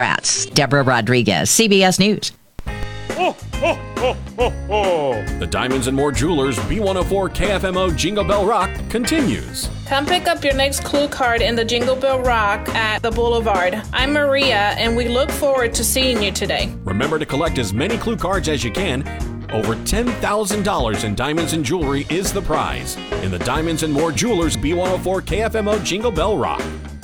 Rats. Deborah Rodriguez, CBS News. The Diamonds and More Jewelers B104 KFMO Jingle Bell Rock continues. Come pick up your next clue card in the Jingle Bell Rock at the Boulevard. I'm Maria, and we look forward to seeing you today. Remember to collect as many clue cards as you can. Over $10,000 in diamonds and jewelry is the prize in the Diamonds and More Jewelers B104 KFMO Jingle Bell Rock.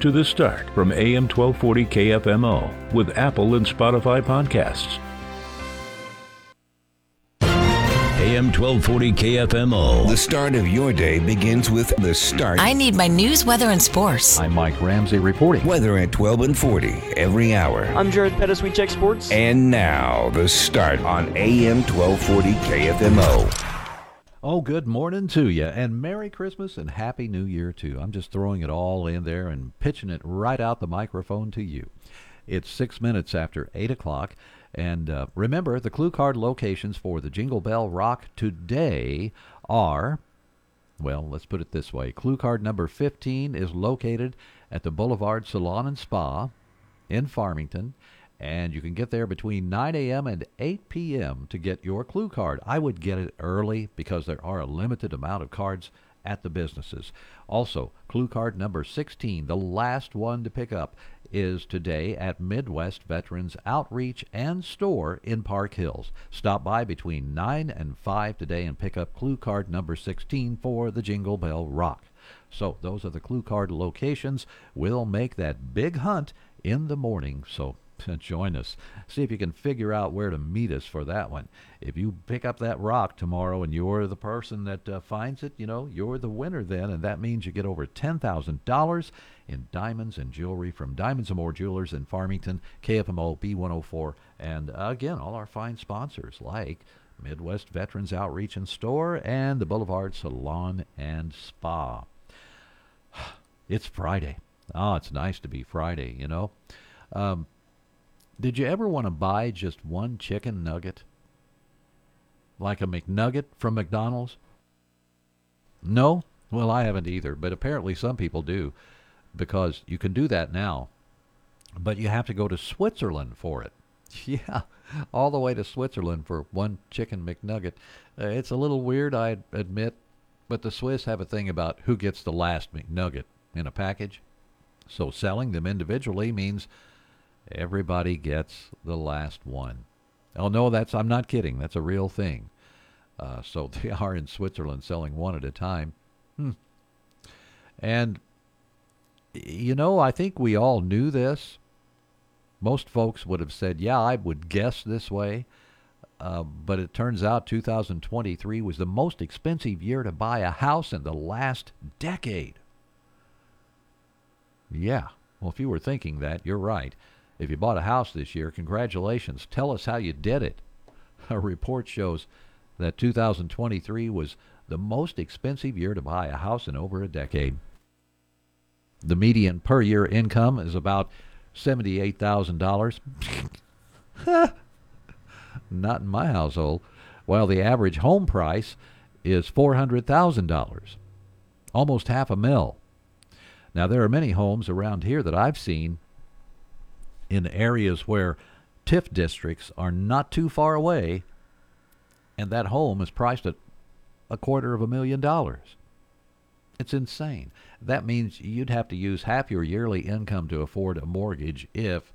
to The Start from AM 1240 KFMO with Apple and Spotify podcasts. AM 1240 KFMO. The start of your day begins with the start. I need my news, weather, and sports. I'm Mike Ramsey reporting. Weather at 12 and 40 every hour. I'm Jared Pettis. We check sports. And now, the start on AM 1240 KFMO. Oh, good morning to you, and Merry Christmas and Happy New Year, too. I'm just throwing it all in there and pitching it right out the microphone to you. It's six minutes after 8 o'clock. And uh, remember, the clue card locations for the Jingle Bell Rock today are, well, let's put it this way. Clue card number 15 is located at the Boulevard Salon and Spa in Farmington. And you can get there between 9 a.m. and 8 p.m. to get your clue card. I would get it early because there are a limited amount of cards at the businesses. Also, clue card number 16, the last one to pick up, is today at Midwest Veterans Outreach and Store in Park Hills. Stop by between 9 and 5 today and pick up clue card number 16 for the Jingle Bell Rock. So, those are the clue card locations. We'll make that big hunt in the morning. So, join us. See if you can figure out where to meet us for that one. If you pick up that rock tomorrow and you're the person that uh, finds it, you know, you're the winner then, and that means you get over $10,000 in diamonds and jewelry from Diamonds and More Jewelers in Farmington, KFMO B104, and again, all our fine sponsors like Midwest Veterans Outreach and Store and the Boulevard Salon and Spa. It's Friday. Oh, it's nice to be Friday, you know. Um, did you ever want to buy just one chicken nugget? Like a McNugget from McDonald's? No? Well, I haven't either, but apparently some people do because you can do that now. But you have to go to Switzerland for it. Yeah, all the way to Switzerland for one chicken McNugget. Uh, it's a little weird, I admit, but the Swiss have a thing about who gets the last McNugget in a package. So selling them individually means everybody gets the last one. Oh no, that's I'm not kidding. That's a real thing. Uh, so they are in Switzerland selling one at a time. Hmm. And you know, I think we all knew this. Most folks would have said, "Yeah, I would guess this way." Uh, but it turns out 2023 was the most expensive year to buy a house in the last decade. Yeah. Well, if you were thinking that, you're right. If you bought a house this year, congratulations. Tell us how you did it. A report shows that 2023 was the most expensive year to buy a house in over a decade. The median per year income is about $78,000. Not in my household. While the average home price is $400,000, almost half a mil. Now, there are many homes around here that I've seen in areas where TIF districts are not too far away, and that home is priced at a quarter of a million dollars. It's insane. That means you'd have to use half your yearly income to afford a mortgage if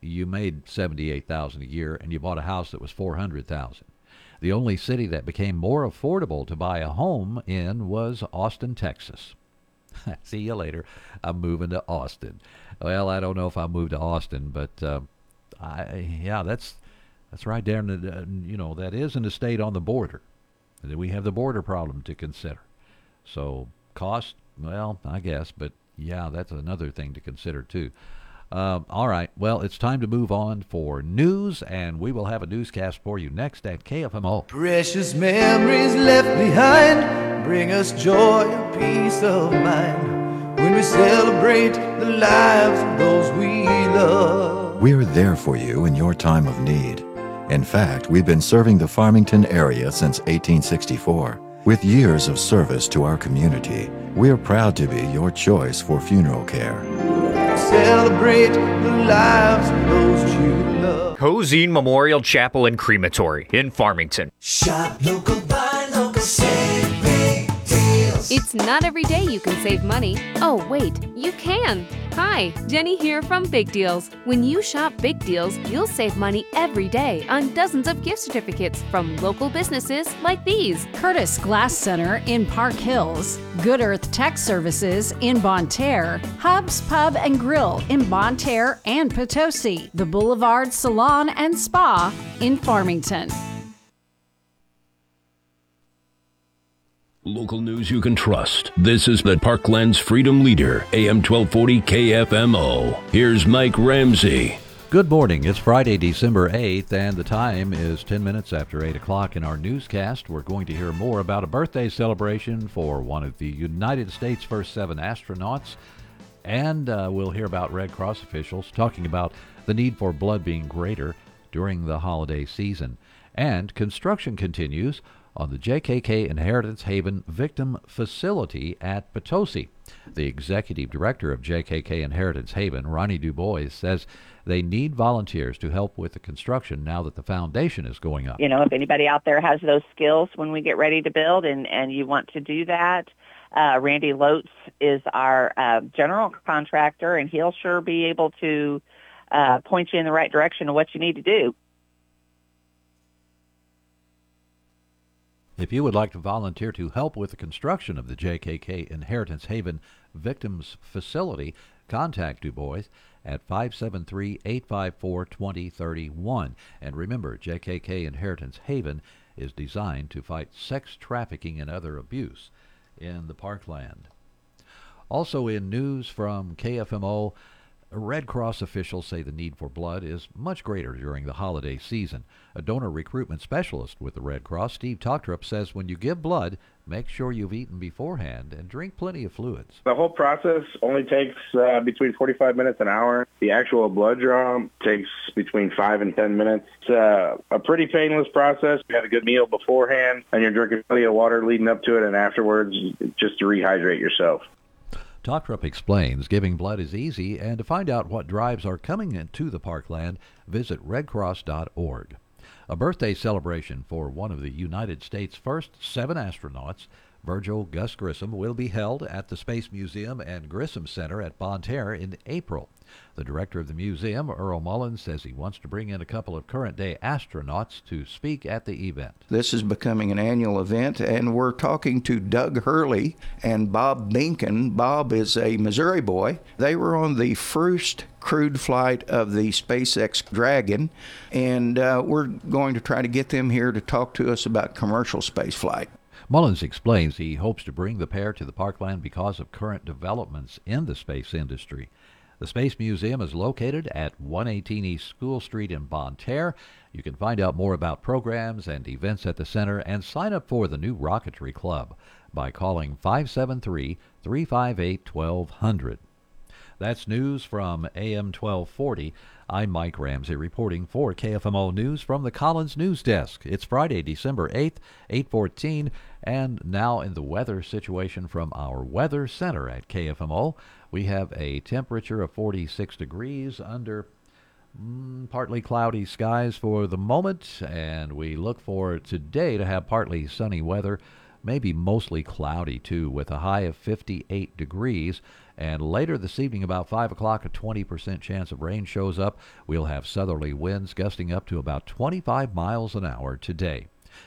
you made 78,000 a year and you bought a house that was 400,000. The only city that became more affordable to buy a home in was Austin, Texas. See you later. I'm moving to Austin. Well, I don't know if I'll move to Austin, but uh, I yeah, that's that's right. In the, uh, you know, that is an estate on the border. We have the border problem to consider. So cost, well, I guess, but yeah, that's another thing to consider too. Um, all right. Well, it's time to move on for news, and we will have a newscast for you next at KFMO. Precious memories left behind bring us joy and peace of mind we celebrate the lives of those we love. We're there for you in your time of need. In fact, we've been serving the Farmington area since 1864. With years of service to our community, we're proud to be your choice for funeral care. Celebrate the lives of those you love. Cozean Memorial Chapel and Crematory in Farmington. Shop local, buy local, save big deals. It's not every day you can save money. Oh, wait, you can. Hi, Jenny here from Big Deals. When you shop Big Deals, you'll save money every day on dozens of gift certificates from local businesses like these Curtis Glass Center in Park Hills, Good Earth Tech Services in Bonne Terre, Hubs Pub and Grill in Bonne Terre and Potosi, the Boulevard Salon and Spa in Farmington. Local news you can trust. This is the Parkland's Freedom Leader, AM 1240 KFMO. Here's Mike Ramsey. Good morning. It's Friday, December 8th, and the time is 10 minutes after 8 o'clock. In our newscast, we're going to hear more about a birthday celebration for one of the United States' first seven astronauts. And uh, we'll hear about Red Cross officials talking about the need for blood being greater during the holiday season. And construction continues on the JKK Inheritance Haven Victim Facility at Potosi. The executive director of JKK Inheritance Haven, Ronnie DuBois, says they need volunteers to help with the construction now that the foundation is going up. You know, if anybody out there has those skills when we get ready to build and, and you want to do that, uh, Randy Lotes is our uh, general contractor, and he'll sure be able to uh, point you in the right direction of what you need to do. If you would like to volunteer to help with the construction of the JKK Inheritance Haven Victims Facility, contact Du Bois at 573-854-2031. And remember, JKK Inheritance Haven is designed to fight sex trafficking and other abuse in the parkland. Also in news from KFMO, Red Cross officials say the need for blood is much greater during the holiday season. A donor recruitment specialist with the Red Cross, Steve Talktrup, says when you give blood, make sure you've eaten beforehand and drink plenty of fluids. The whole process only takes uh, between 45 minutes an hour. The actual blood draw takes between 5 and 10 minutes. It's uh, a pretty painless process. You have a good meal beforehand, and you're drinking plenty of water leading up to it, and afterwards just to rehydrate yourself. Talktrup explains giving blood is easy, and to find out what drives are coming into the parkland, visit redcross.org. A birthday celebration for one of the United States' first seven astronauts, Virgil Gus Grissom, will be held at the Space Museum and Grissom Center at Bonne Terre in April. The director of the museum, Earl Mullins, says he wants to bring in a couple of current day astronauts to speak at the event. This is becoming an annual event, and we're talking to Doug Hurley and Bob Behnken. Bob is a Missouri boy. They were on the first crewed flight of the SpaceX Dragon, and uh, we're going to try to get them here to talk to us about commercial space flight. Mullins explains he hopes to bring the pair to the parkland because of current developments in the space industry. The Space Museum is located at 118 East School Street in Bonne Terre. You can find out more about programs and events at the center and sign up for the new Rocketry Club by calling 573 358 1200. That's news from AM 1240. I'm Mike Ramsey reporting for KFMO News from the Collins News Desk. It's Friday, December 8th, 814, and now in the weather situation from our Weather Center at KFMO. We have a temperature of 46 degrees under mm, partly cloudy skies for the moment, and we look for today to have partly sunny weather, maybe mostly cloudy too, with a high of 58 degrees. And later this evening, about 5 o'clock, a 20% chance of rain shows up. We'll have southerly winds gusting up to about 25 miles an hour today.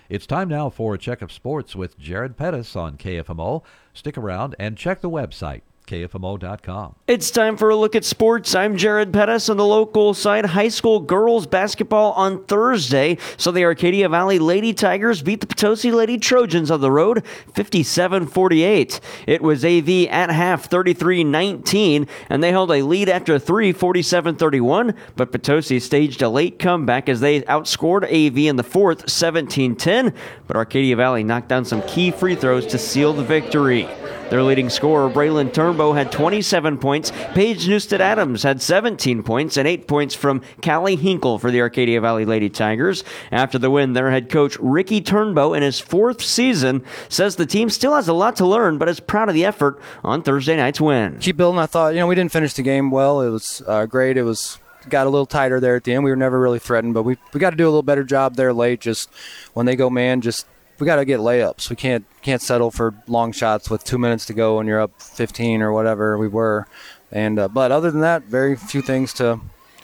It's time now for a check of sports with Jared Pettis on KFMO. Stick around and check the website, KFMO.com. It's time for a look at sports. I'm Jared Pettis on the local side. High school girls basketball on Thursday. So the Arcadia Valley Lady Tigers beat the Potosi Lady Trojans on the road 57 48. It was AV at half 33 19, and they held a lead after 3 47 31. But Potosi staged a late comeback as they outscored AV in the fourth 17 10. But Arcadia Valley knocked down some key free throws to seal the victory. Their leading scorer, Braylon Turnbow, had 27 points. Paige Newstead Adams had 17 points and 8 points from Callie Hinkle for the Arcadia Valley Lady Tigers. After the win, their head coach, Ricky Turnbow, in his fourth season, says the team still has a lot to learn, but is proud of the effort on Thursday night's win. Keep building. I thought, you know, we didn't finish the game well. It was uh, great. It was got a little tighter there at the end. We were never really threatened, but we we got to do a little better job there late. Just when they go man, just we got to get layups. We can't can't settle for long shots with two minutes to go and you're up 15 or whatever we were. And uh, but other than that, very few things to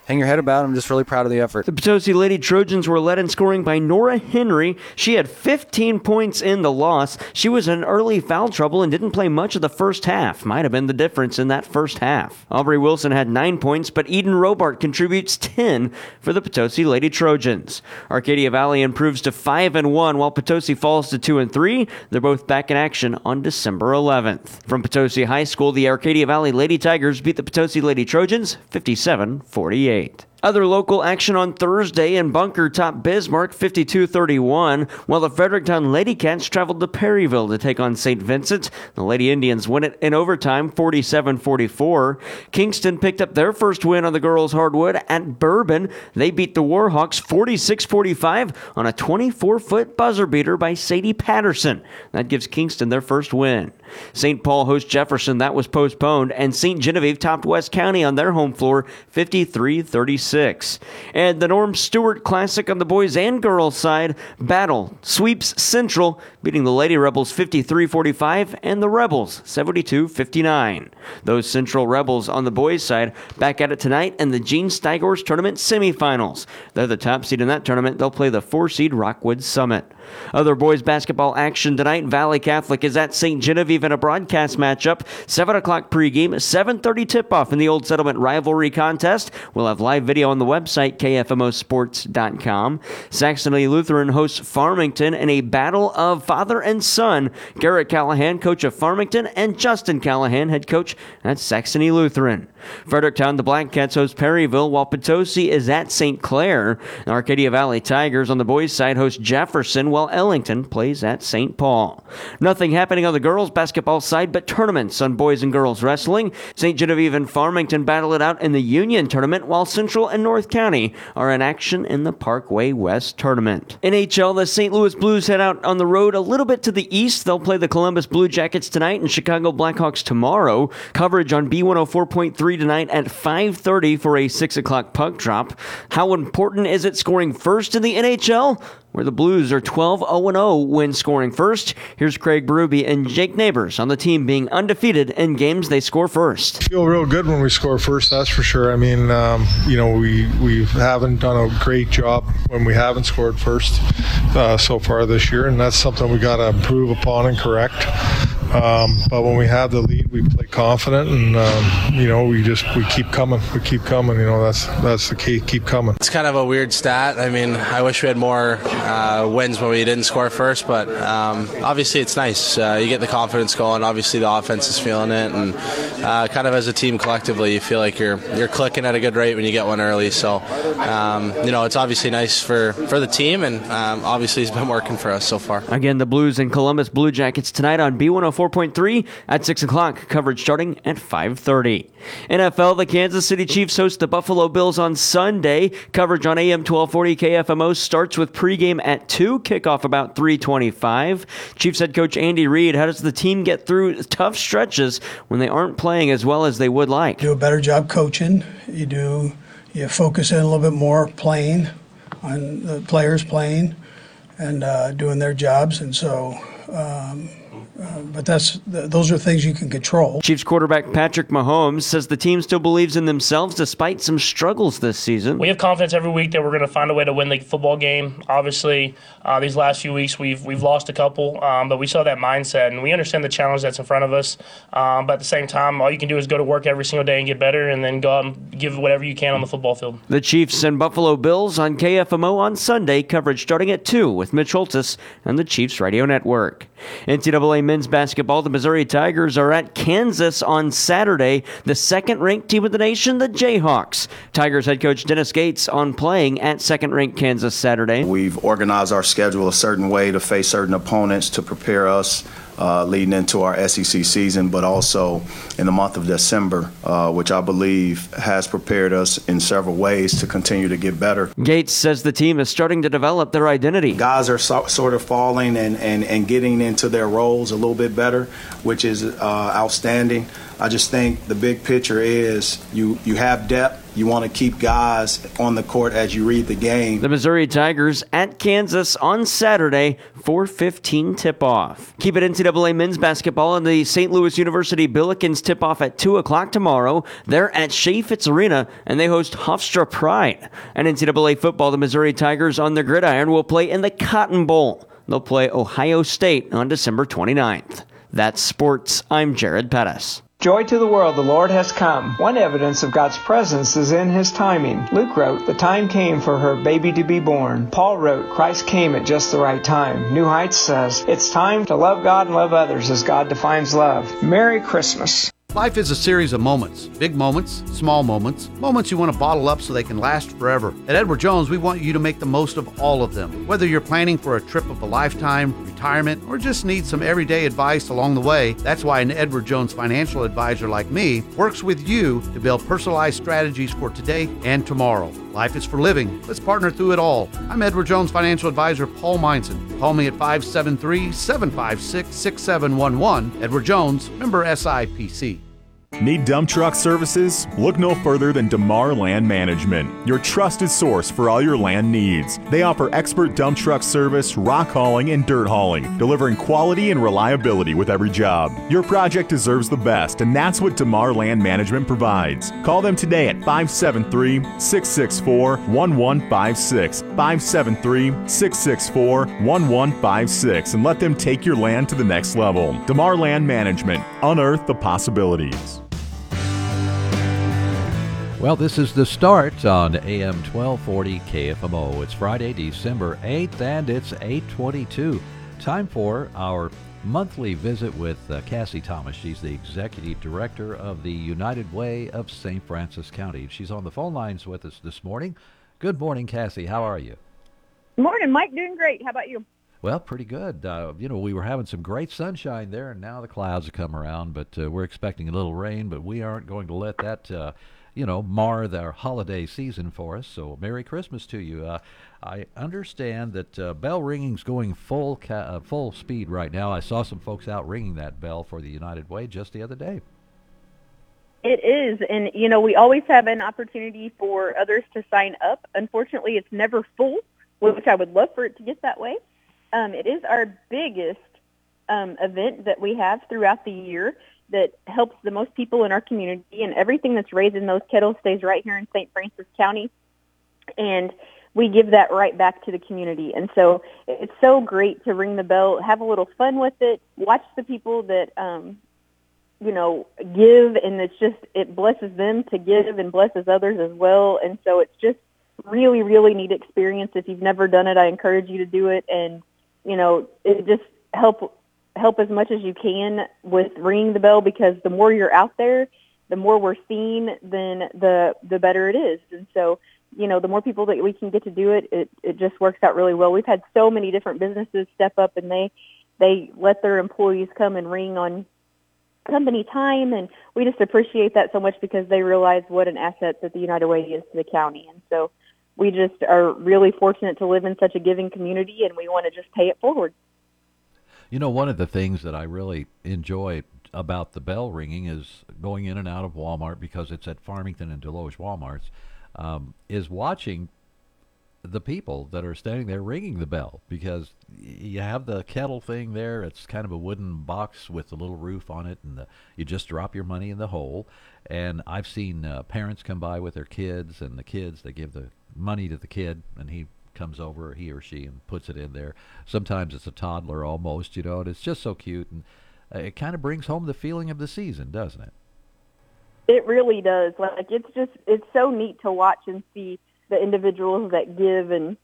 hang your head about. I'm just really proud of the effort. The Potosi Lady Trojans were led in scoring by Nora Henry. She had 15 points in the loss. She was in early foul trouble and didn't play much of the first half. Might have been the difference in that first half. Aubrey Wilson had 9 points, but Eden Robart contributes 10 for the Potosi Lady Trojans. Arcadia Valley improves to 5 and 1 while Potosi falls to 2 and 3. They're both back in action on December 11th. From Potosi High School, the Arcadia Valley Lady Tigers beat the Potosi Lady Trojans 57-48. Other local action on Thursday in Bunker top Bismarck 52-31, while the Fredericktown Lady Cats traveled to Perryville to take on St. Vincent. The Lady Indians win it in overtime 47-44. Kingston picked up their first win on the girls' hardwood at Bourbon. They beat the Warhawks 46-45 on a 24-foot buzzer beater by Sadie Patterson. That gives Kingston their first win. St. Paul hosts Jefferson. That was postponed. And St. Genevieve topped West County on their home floor 53 36. And the Norm Stewart Classic on the boys and girls side battle sweeps Central, beating the Lady Rebels 53 45 and the Rebels 72 59. Those Central Rebels on the boys side back at it tonight in the Gene Steigors Tournament semifinals. They're the top seed in that tournament. They'll play the four seed Rockwood Summit. Other boys basketball action tonight. Valley Catholic is at St. Genevieve in a broadcast matchup. 7 o'clock pregame, 7.30 tip-off in the Old Settlement Rivalry Contest. We'll have live video on the website, kfmosports.com. Saxony Lutheran hosts Farmington in a battle of father and son. Garrett Callahan, coach of Farmington, and Justin Callahan, head coach at Saxony Lutheran. Fredericktown, the Black Cats host Perryville, while Potosi is at St. Clair. The Arcadia Valley Tigers on the boys' side host Jefferson, while Ellington plays at St. Paul. Nothing happening on the girls' basketball side, but tournaments on boys and girls wrestling. St. Genevieve and Farmington battle it out in the Union tournament, while Central and North County are in action in the Parkway West tournament. NHL, the St. Louis Blues head out on the road a little bit to the east. They'll play the Columbus Blue Jackets tonight and Chicago Blackhawks tomorrow. Coverage on B104.3 tonight at 5.30 for a 6 o'clock puck drop. How important is it scoring first in the NHL? Where the Blues are 12 0 0 when scoring first. Here's Craig Berube and Jake Neighbours on the team being undefeated in games they score first. Feel real good when we score first, that's for sure. I mean, um, you know, we we haven't done a great job when we haven't scored first uh, so far this year, and that's something we got to improve upon and correct. Um, but when we have the lead, we play confident, and um, you know, we just we keep coming, we keep coming. You know, that's that's the key. Keep coming. It's kind of a weird stat. I mean, I wish we had more uh, wins when we didn't score first, but um, obviously it's nice. Uh, you get the confidence going. Obviously, the offense is feeling it, and uh, kind of as a team collectively, you feel like you're you're clicking at a good rate when you get one early. So, um, you know, it's obviously nice for for the team, and um, obviously it's been working for us so far. Again, the Blues and Columbus Blue Jackets tonight on B104.3 at 6 o'clock. Coverage starting at 5.30. NFL, the Kansas City Chiefs host the Buffalo Bills on Sunday. Coverage on AM 1240 KFMO starts with pregame at 2, kickoff about 325. Chiefs head coach Andy Reid, how does the team get through tough stretches when they aren't playing as well as they would like? Do a better job coaching. You do, you focus in a little bit more playing on the players playing and uh, doing their jobs. And so, um, Uh, but that's th- those are things you can control. Chiefs quarterback Patrick Mahomes says the team still believes in themselves despite some struggles this season. We have confidence every week that we're going to find a way to win the football game. Obviously, uh, these last few weeks we've we've lost a couple, um, but we saw that mindset and we understand the challenge that's in front of us. Um, but at the same time, all you can do is go to work every single day and get better, and then go out and give whatever you can on the football field. The Chiefs and Buffalo Bills on KFMO on Sunday. Coverage starting at 2 with Mitch Holtis and the Chiefs Radio Network. NCAA men's basketball, the Missouri Tigers are at Kansas on Saturday. The second ranked team of the nation, the Jayhawks. Tigers head coach Dennis Gates on playing at second ranked Kansas Saturday. We've organized our schedule a certain way to face certain opponents to prepare us uh, leading into our SEC season, but also in the month of December, uh, which I believe has prepared us in several ways to continue to get better. Gates says the team is starting to develop their identity. Guys are so, sort of falling and, and, and getting into their roles a little bit better, which is uh, outstanding. I just think the big picture is you, you have depth. You want to keep guys on the court as you read the game. The Missouri Tigers at Kansas on Saturday, 4:15 tip-off. Keep it NCAA men's basketball and the St. Louis University Billikens tip-off at 2 o'clock tomorrow. They're at Chaifetz Arena and they host Hofstra Pride. And NCAA football, the Missouri Tigers on the gridiron will play in the Cotton Bowl. They'll play Ohio State on December 29th. That's sports. I'm Jared Pettis. Joy to the world, the Lord has come. One evidence of God's presence is in his timing. Luke wrote, The time came for her baby to be born. Paul wrote, Christ came at just the right time. New Heights says, It's time to love God and love others as God defines love. Merry Christmas. Life is a series of moments big moments, small moments, moments you want to bottle up so they can last forever. At Edward Jones, we want you to make the most of all of them. Whether you're planning for a trip of a lifetime, retirement, or just need some everyday advice along the way, that's why an Edward Jones financial advisor like me works with you to build personalized strategies for today and tomorrow. Life is for living. Let's partner through it all. I'm Edward Jones financial advisor Paul Meinson. Call me at 573 756 6711. Edward Jones, member SIPC. Need dump truck services? Look no further than DeMar Land Management, your trusted source for all your land needs. They offer expert dump truck service, rock hauling, and dirt hauling, delivering quality and reliability with every job. Your project deserves the best, and that's what DeMar Land Management provides. Call them today at 573 664 1156. 573 664 1156 and let them take your land to the next level. DeMar Land Management, unearth the possibilities. Well, this is the start on AM 1240 KFMO. It's Friday, December 8th, and it's 822. Time for our monthly visit with uh, Cassie Thomas. She's the executive director of the United Way of St. Francis County. She's on the phone lines with us this morning. Good morning, Cassie. How are you? Morning, Mike. Doing great. How about you? Well, pretty good. Uh, you know, we were having some great sunshine there, and now the clouds have come around, but uh, we're expecting a little rain, but we aren't going to let that uh, you know, mar their holiday season for us. So, Merry Christmas to you. Uh, I understand that uh, bell ringing's going full ca- uh, full speed right now. I saw some folks out ringing that bell for the United Way just the other day. It is, and you know, we always have an opportunity for others to sign up. Unfortunately, it's never full, which I would love for it to get that way. Um, it is our biggest um, event that we have throughout the year that helps the most people in our community and everything that's raised in those kettles stays right here in St. Francis County. And we give that right back to the community. And so it's so great to ring the bell, have a little fun with it, watch the people that, um, you know, give and it's just, it blesses them to give and blesses others as well. And so it's just really, really neat experience. If you've never done it, I encourage you to do it. And, you know, it just help help as much as you can with ringing the bell because the more you're out there, the more we're seen, then the the better it is. And so, you know, the more people that we can get to do it, it it just works out really well. We've had so many different businesses step up and they they let their employees come and ring on company time and we just appreciate that so much because they realize what an asset that the United Way is to the county. And so we just are really fortunate to live in such a giving community and we want to just pay it forward. You know, one of the things that I really enjoy about the bell ringing is going in and out of Walmart because it's at Farmington and Desloge Walmarts. Um, is watching the people that are standing there ringing the bell because you have the kettle thing there. It's kind of a wooden box with a little roof on it, and the, you just drop your money in the hole. And I've seen uh, parents come by with their kids, and the kids they give the money to the kid, and he comes over, he or she, and puts it in there. Sometimes it's a toddler almost, you know, and it's just so cute, and uh, it kind of brings home the feeling of the season, doesn't it? It really does. Like it's just it's so neat to watch and see the individuals that give and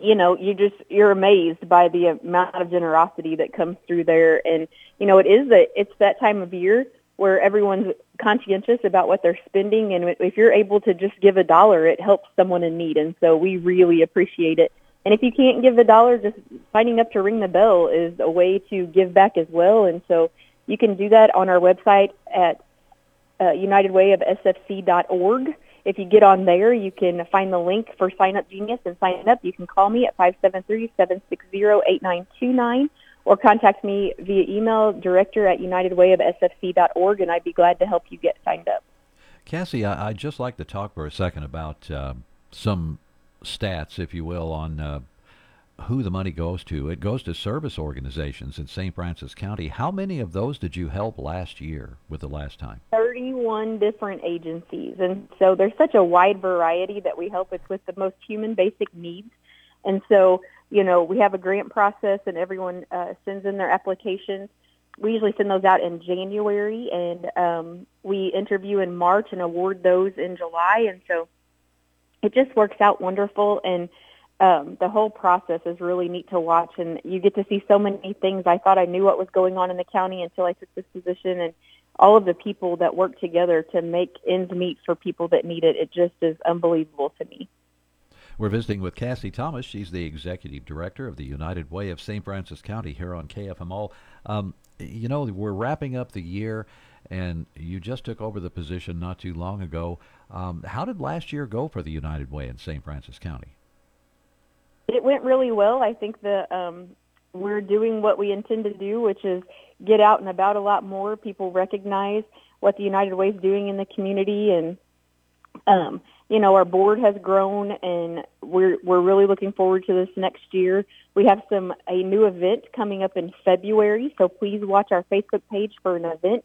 you know you just you're amazed by the amount of generosity that comes through there and you know it is that it's that time of year where everyone's conscientious about what they're spending and if you're able to just give a dollar it helps someone in need and so we really appreciate it and if you can't give a dollar just signing up to ring the bell is a way to give back as well and so you can do that on our website at uh, unitedwayofsfc.org if you get on there, you can find the link for Sign Up Genius and sign up. You can call me at 573-760-8929 or contact me via email, director at unitedwayofsfc.org, and I'd be glad to help you get signed up. Cassie, I, would just like to talk for a second about uh, some stats, if you will, on uh, who the money goes to. It goes to service organizations in St. Francis County. How many of those did you help last year with the last time? 31 different agencies. And so there's such a wide variety that we help with with the most human basic needs. And so, you know, we have a grant process and everyone uh, sends in their applications. We usually send those out in January and um, we interview in March and award those in July. And so it just works out wonderful. And um, the whole process is really neat to watch, and you get to see so many things. I thought I knew what was going on in the county until I took this position, and all of the people that work together to make ends meet for people that need it. It just is unbelievable to me. We're visiting with Cassie Thomas. She's the executive director of the United Way of St. Francis County here on KFMO. Um, you know, we're wrapping up the year, and you just took over the position not too long ago. Um, how did last year go for the United Way in St. Francis County? It went really well. I think the um, we're doing what we intend to do, which is get out and about a lot more. People recognize what the United Way is doing in the community, and um, you know our board has grown, and we're we're really looking forward to this next year. We have some a new event coming up in February, so please watch our Facebook page for an event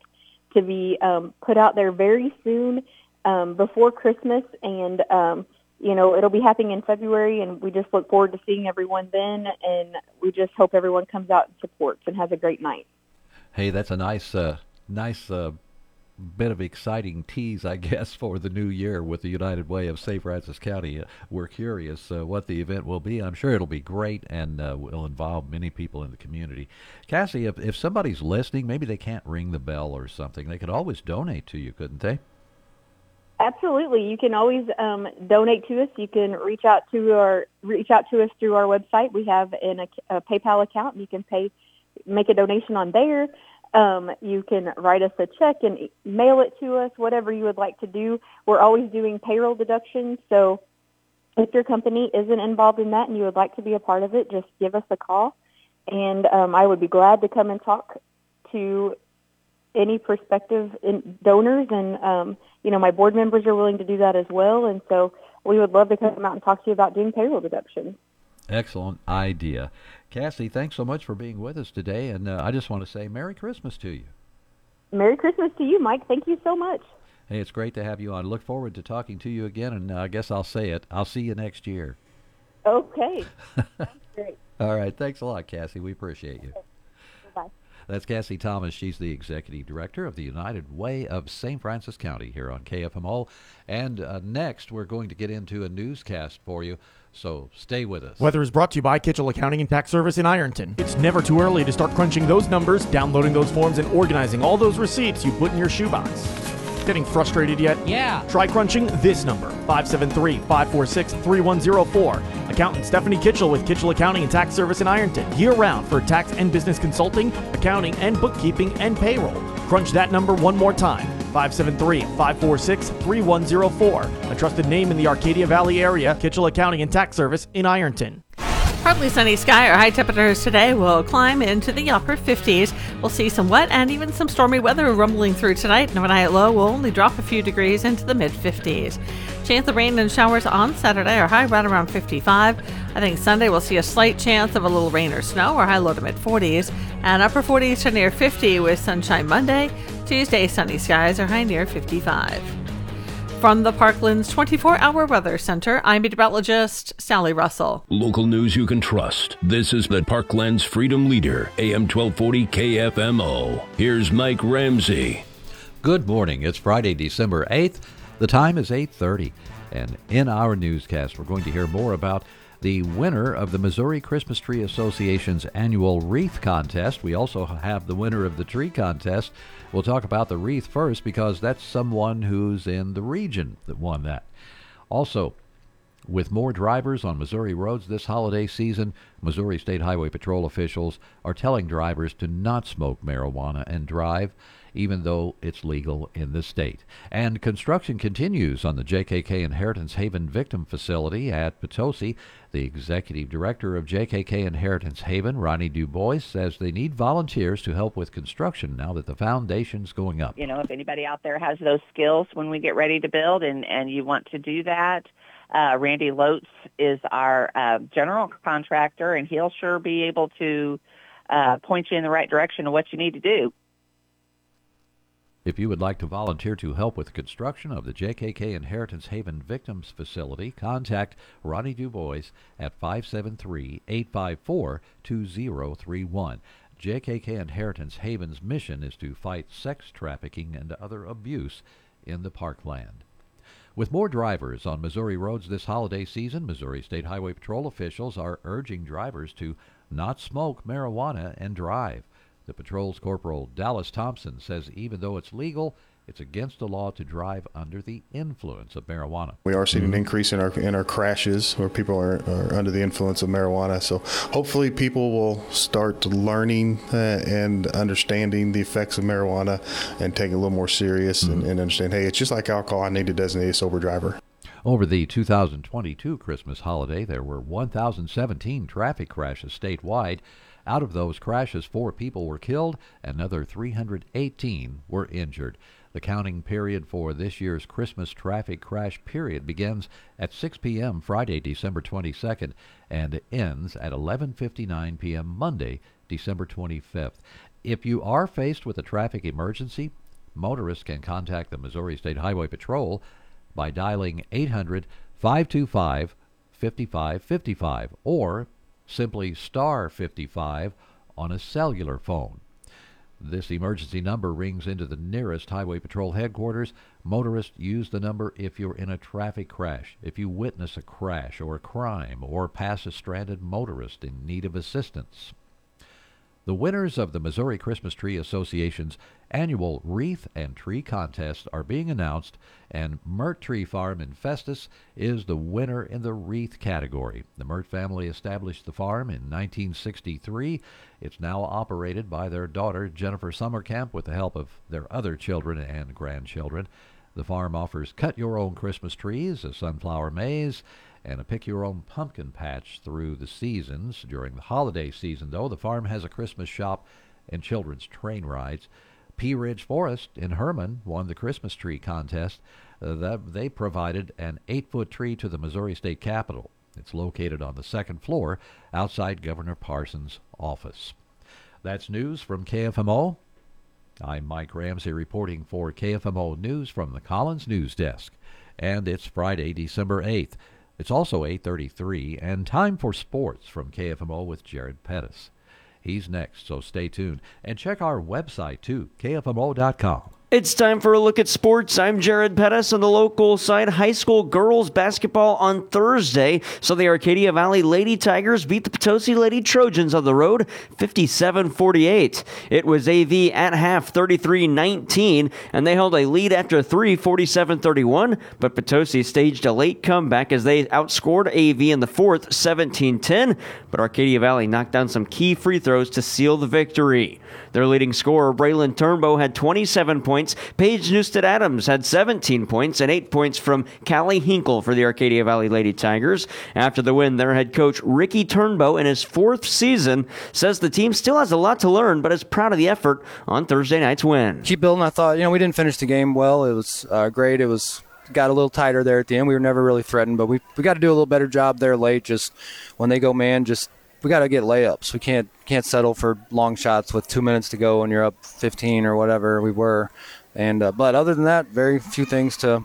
to be um, put out there very soon um, before Christmas, and um, you know, it'll be happening in February, and we just look forward to seeing everyone then. And we just hope everyone comes out and supports and has a great night. Hey, that's a nice, uh, nice uh, bit of exciting tease, I guess, for the new year with the United Way of St. Francis County. Uh, we're curious uh, what the event will be. I'm sure it'll be great and uh, will involve many people in the community. Cassie, if, if somebody's listening, maybe they can't ring the bell or something, they could always donate to you, couldn't they? Absolutely. You can always um, donate to us. You can reach out to our reach out to us through our website. We have an, a, a PayPal account. And You can pay make a donation on there. Um, you can write us a check and mail it to us, whatever you would like to do. We're always doing payroll deductions. So if your company isn't involved in that and you would like to be a part of it, just give us a call. And um, I would be glad to come and talk to any prospective in- donors and um, you know my board members are willing to do that as well and so we would love to come out and talk to you about doing payroll deductions excellent idea cassie thanks so much for being with us today and uh, i just want to say merry christmas to you merry christmas to you mike thank you so much hey it's great to have you on look forward to talking to you again and uh, i guess i'll say it i'll see you next year okay great all right thanks a lot cassie we appreciate you Okay. Bye. that's Cassie Thomas. She's the executive director of the United Way of St. Francis County here on KFMO. And uh, next, we're going to get into a newscast for you. So stay with us. Weather is brought to you by Kitchell Accounting and Tax Service in Ironton. It's never too early to start crunching those numbers, downloading those forms, and organizing all those receipts you put in your shoebox. Getting frustrated yet? Yeah. Try crunching this number 573 546 3104. Accountant Stephanie Kitchell with Kitchell Accounting and Tax Service in Ironton. Year round for tax and business consulting, accounting, and bookkeeping and payroll. Crunch that number one more time 573 546 3104. A trusted name in the Arcadia Valley area, Kitchell Accounting and Tax Service in Ironton. Partly sunny sky. Our high temperatures today will climb into the upper 50s. We'll see some wet and even some stormy weather rumbling through tonight. And overnight low will only drop a few degrees into the mid 50s. Chance of rain and showers on Saturday, our high right around 55. I think Sunday we'll see a slight chance of a little rain or snow, our high low to mid 40s, and upper 40s to near 50 with sunshine Monday. Tuesday, sunny skies, are high near 55. From the Parklands 24 hour weather center, I'm meteorologist Sally Russell. Local news you can trust. This is the Parklands Freedom Leader, AM 1240 KFMO. Here's Mike Ramsey. Good morning. It's Friday, December 8th. The time is 8:30, and in our newscast we're going to hear more about the winner of the Missouri Christmas Tree Association's annual wreath contest. We also have the winner of the tree contest. We'll talk about the wreath first because that's someone who's in the region that won that. Also, with more drivers on Missouri roads this holiday season, Missouri State Highway Patrol officials are telling drivers to not smoke marijuana and drive even though it's legal in the state. And construction continues on the JKK Inheritance Haven Victim Facility at Potosi. The executive director of JKK Inheritance Haven, Ronnie Dubois, says they need volunteers to help with construction now that the foundation's going up. You know, if anybody out there has those skills when we get ready to build and, and you want to do that, uh, Randy Lotes is our uh, general contractor, and he'll sure be able to uh, point you in the right direction of what you need to do. If you would like to volunteer to help with construction of the JKK Inheritance Haven Victims Facility, contact Ronnie Dubois at 573-854-2031. JKK Inheritance Haven's mission is to fight sex trafficking and other abuse in the parkland. With more drivers on Missouri roads this holiday season, Missouri State Highway Patrol officials are urging drivers to not smoke marijuana and drive. The patrol's Corporal Dallas Thompson says even though it's legal, it's against the law to drive under the influence of marijuana. We are seeing an increase in our in our crashes where people are, are under the influence of marijuana. So hopefully people will start learning uh, and understanding the effects of marijuana and take it a little more serious mm-hmm. and, and understand, hey, it's just like alcohol. I need to designate a sober driver. Over the 2022 Christmas holiday, there were 1,017 traffic crashes statewide. Out of those crashes, four people were killed, another 318 were injured. The counting period for this year's Christmas traffic crash period begins at 6 p.m. Friday, December 22nd, and ends at 11:59 p.m. Monday, December 25th. If you are faced with a traffic emergency, motorists can contact the Missouri State Highway Patrol by dialing 800 525 5555 or simply star 55 on a cellular phone. This emergency number rings into the nearest Highway Patrol headquarters. Motorists use the number if you're in a traffic crash, if you witness a crash or a crime, or pass a stranded motorist in need of assistance. The winners of the Missouri Christmas Tree Association's annual Wreath and Tree Contest are being announced, and Mert Tree Farm in Festus is the winner in the wreath category. The Mert family established the farm in 1963. It's now operated by their daughter, Jennifer Summercamp, with the help of their other children and grandchildren. The farm offers cut your own Christmas trees, a sunflower maze, and a pick your own pumpkin patch through the seasons. During the holiday season, though, the farm has a Christmas shop and children's train rides. Pea Ridge Forest in Hermann won the Christmas tree contest. Uh, they provided an eight foot tree to the Missouri State Capitol. It's located on the second floor outside Governor Parson's office. That's news from KFMO. I'm Mike Ramsey reporting for KFMO News from the Collins News Desk. And it's Friday, December 8th. It's also 8:33 and time for sports from KFMO with Jared Pettis. He's next, so stay tuned and check our website too, kfmo.com. It's time for a look at sports. I'm Jared Pettis on the local side. High school girls basketball on Thursday. So the Arcadia Valley Lady Tigers beat the Potosi Lady Trojans on the road 57 48. It was AV at half 33 19, and they held a lead after 3 47 31. But Potosi staged a late comeback as they outscored AV in the fourth 17 10. But Arcadia Valley knocked down some key free throws to seal the victory. Their leading scorer, Braylon Turnbow, had 27 points. Paige Newstead Adams had 17 points and 8 points from Callie Hinkle for the Arcadia Valley Lady Tigers. After the win, their head coach, Ricky Turnbow, in his fourth season, says the team still has a lot to learn, but is proud of the effort on Thursday night's win. Keep building. I thought, you know, we didn't finish the game well. It was uh, great. It was got a little tighter there at the end. We were never really threatened, but we we got to do a little better job there late. Just when they go man, just we got to get layups. We can't can't settle for long shots with two minutes to go and you're up 15 or whatever we were. And uh, but other than that, very few things to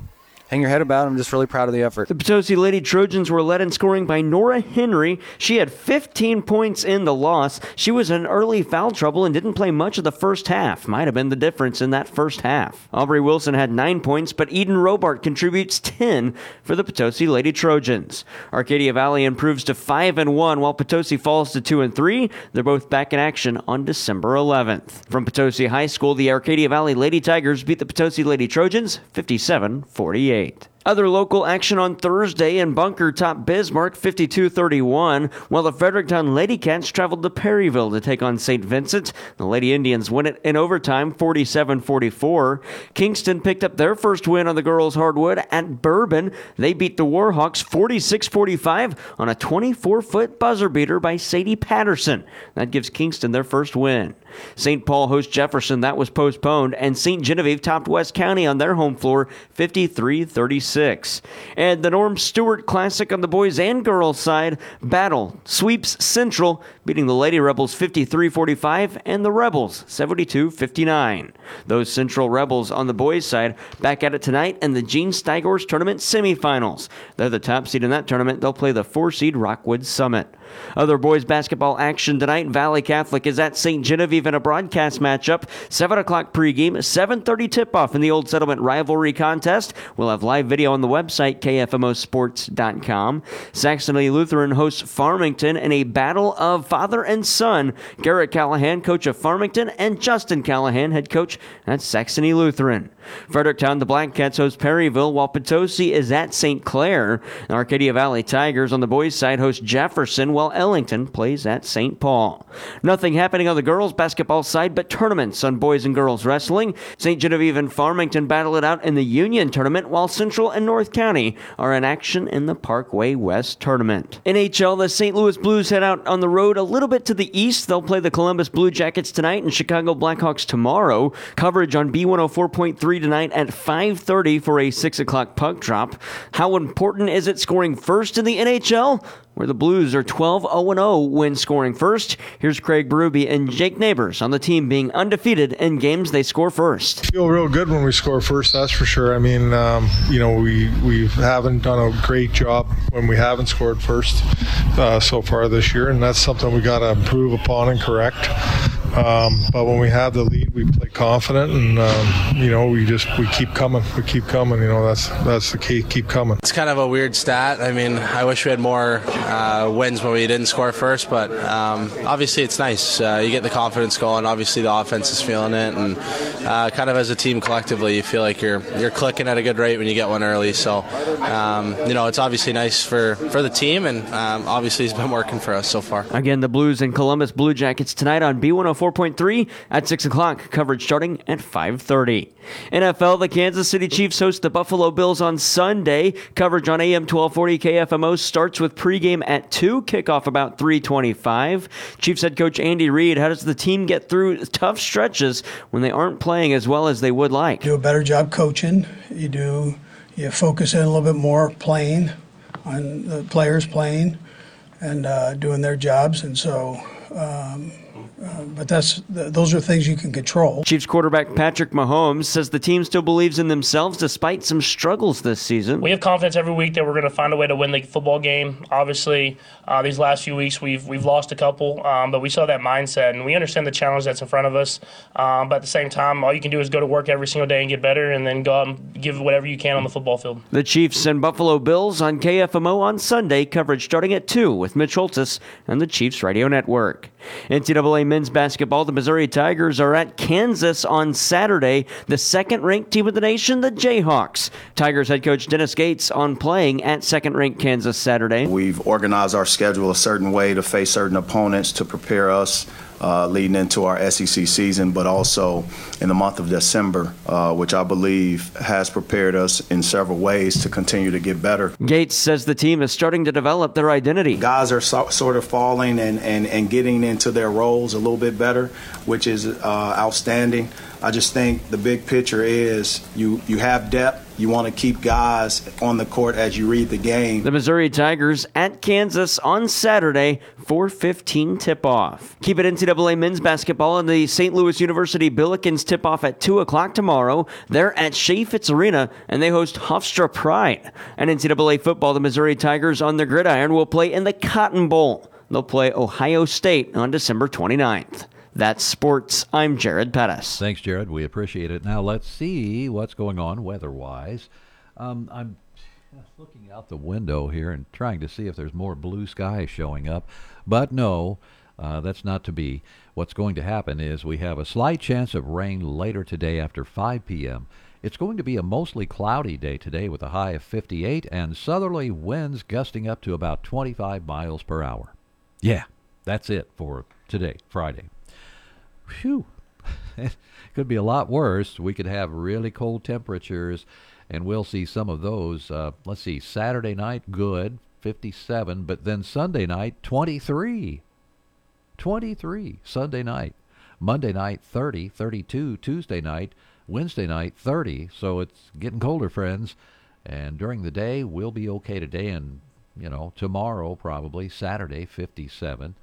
hang your head about. It. I'm just really proud of the effort. The Potosi Lady Trojans were led in scoring by Nora Henry. She had 15 points in the loss. She was in early foul trouble and didn't play much of the first half. Might have been the difference in that first half. Aubrey Wilson had nine points, but Eden Robart contributes 10 for the Potosi Lady Trojans. Arcadia Valley improves to 5 and 1, while Potosi falls to 2 and 3. They're both back in action on December 11th. From Potosi High School, the Arcadia Valley Lady Tigers beat the Potosi Lady Trojans 57 48. Other local action on Thursday in Bunker top Bismarck 52-31, while the Fredericktown Lady Cats traveled to Perryville to take on St. Vincent. The Lady Indians win it in overtime 47-44. Kingston picked up their first win on the girls' hardwood at Bourbon. They beat the Warhawks 46-45 on a 24-foot buzzer beater by Sadie Patterson. That gives Kingston their first win. St. Paul hosts Jefferson. That was postponed. And St. Genevieve topped West County on their home floor 53 36. And the Norm Stewart Classic on the boys and girls side battle sweeps Central, beating the Lady Rebels 53 45 and the Rebels 72 59. Those Central Rebels on the boys side back at it tonight in the Gene Steigors Tournament semifinals. They're the top seed in that tournament. They'll play the four seed Rockwood Summit. Other boys basketball action tonight. Valle Catholic is at St. Genevieve in a broadcast matchup. 7 o'clock pregame, 7.30 tip-off in the Old Settlement Rivalry Contest. We'll have live video on the website, kfmosports.com. Saxony Lutheran hosts Farmington in a battle of father and son. Garrett Callahan, coach of Farmington, and Justin Callahan, head coach at Saxony Lutheran. Fredericktown, the Black Cats host Perryville, while Potosi is at St. Clair. The Arcadia Valley Tigers on the boys' side host Jefferson, while Ellington plays at St. Paul. Nothing happening on the girls' basketball side but tournaments on boys and girls wrestling. St. Genevieve and Farmington battle it out in the Union tournament, while Central and North County are in action in the Parkway West tournament. NHL, the St. Louis Blues head out on the road a little bit to the east. They'll play the Columbus Blue Jackets tonight and Chicago Blackhawks tomorrow. Coverage on B104.3 tonight at 5.30 for a 6 o'clock puck drop. How important is it scoring first in the NHL? Where the Blues are 12 0 0 when scoring first. Here's Craig Berube and Jake Neighbours on the team being undefeated in games they score first. Feel real good when we score first, that's for sure. I mean, um, you know, we we haven't done a great job when we haven't scored first uh, so far this year, and that's something we got to improve upon and correct. Um, but when we have the lead, we play confident, and um, you know, we just we keep coming, we keep coming. You know, that's that's the key. Keep coming. It's kind of a weird stat. I mean, I wish we had more uh, wins when we didn't score first, but um, obviously it's nice. Uh, you get the confidence going. Obviously the offense is feeling it, and uh, kind of as a team collectively, you feel like you're you're clicking at a good rate when you get one early. So um, you know, it's obviously nice for for the team, and um, obviously it's been working for us so far. Again, the Blues and Columbus Blue Jackets tonight on B104.3 at 6 o'clock. Coverage starting at 5:30. NFL, the Kansas City Chiefs host the Buffalo Bills on Sunday. Coverage on AM 1240 KFMO starts with pregame at 2, kickoff about 325. Chiefs head coach Andy Reid, how does the team get through tough stretches when they aren't playing as well as they would like? Do a better job coaching. You do you focus in a little bit more playing on the players playing and uh, doing their jobs, and so. Um, uh, but that's th- those are things you can control. Chiefs quarterback Patrick Mahomes says the team still believes in themselves despite some struggles this season. We have confidence every week that we're going to find a way to win the football game. Obviously, uh, these last few weeks we've we've lost a couple, um, but we saw that mindset, and we understand the challenge that's in front of us. Um, but at the same time, all you can do is go to work every single day and get better, and then go out and give whatever you can on the football field. The Chiefs and Buffalo Bills on KFMO on Sunday. Coverage starting at two with Mitch Holtis and the Chiefs Radio Network. NCAA men's basketball, the Missouri Tigers are at Kansas on Saturday. The second ranked team of the nation, the Jayhawks. Tigers head coach Dennis Gates on playing at second ranked Kansas Saturday. We've organized our schedule a certain way to face certain opponents to prepare us uh, leading into our SEC season, but also in the month of December, uh, which I believe has prepared us in several ways to continue to get better. Gates says the team is starting to develop their identity. Guys are so, sort of falling and, and, and getting into their roles a little bit better, which is uh, outstanding. I just think the big picture is you, you have depth You want to keep guys on the court as you read the game. The Missouri Tigers at Kansas on Saturday, 4:15 tip-off. Keep it NCAA men's basketball and the St. Louis University Billikens tip-off at 2 o'clock tomorrow. They're at Chaifetz Arena and they host Hofstra Pride. And NCAA football, the Missouri Tigers on the gridiron will play in the Cotton Bowl. They'll play Ohio State on December 29th. That's sports. I'm Jared Pettis. Thanks, Jared. We appreciate it. Now let's see what's going on weather-wise. Um, I'm looking out the window here and trying to see if there's more blue sky showing up, but no, uh, that's not to be. What's going to happen is we have a slight chance of rain later today after 5 p.m. It's going to be a mostly cloudy day today with a high of 58 and southerly winds gusting up to about 25 miles per hour. Yeah, that's it for today, Friday. Phew. it could be a lot worse. We could have really cold temperatures, and we'll see some of those. Uh, let's see, Saturday night, good, 57, but then Sunday night, 23. 23, Sunday night. Monday night, 30, 32, Tuesday night, Wednesday night, 30. So it's getting colder, friends. And during the day, we'll be okay today and, you know, tomorrow probably, Saturday, 57.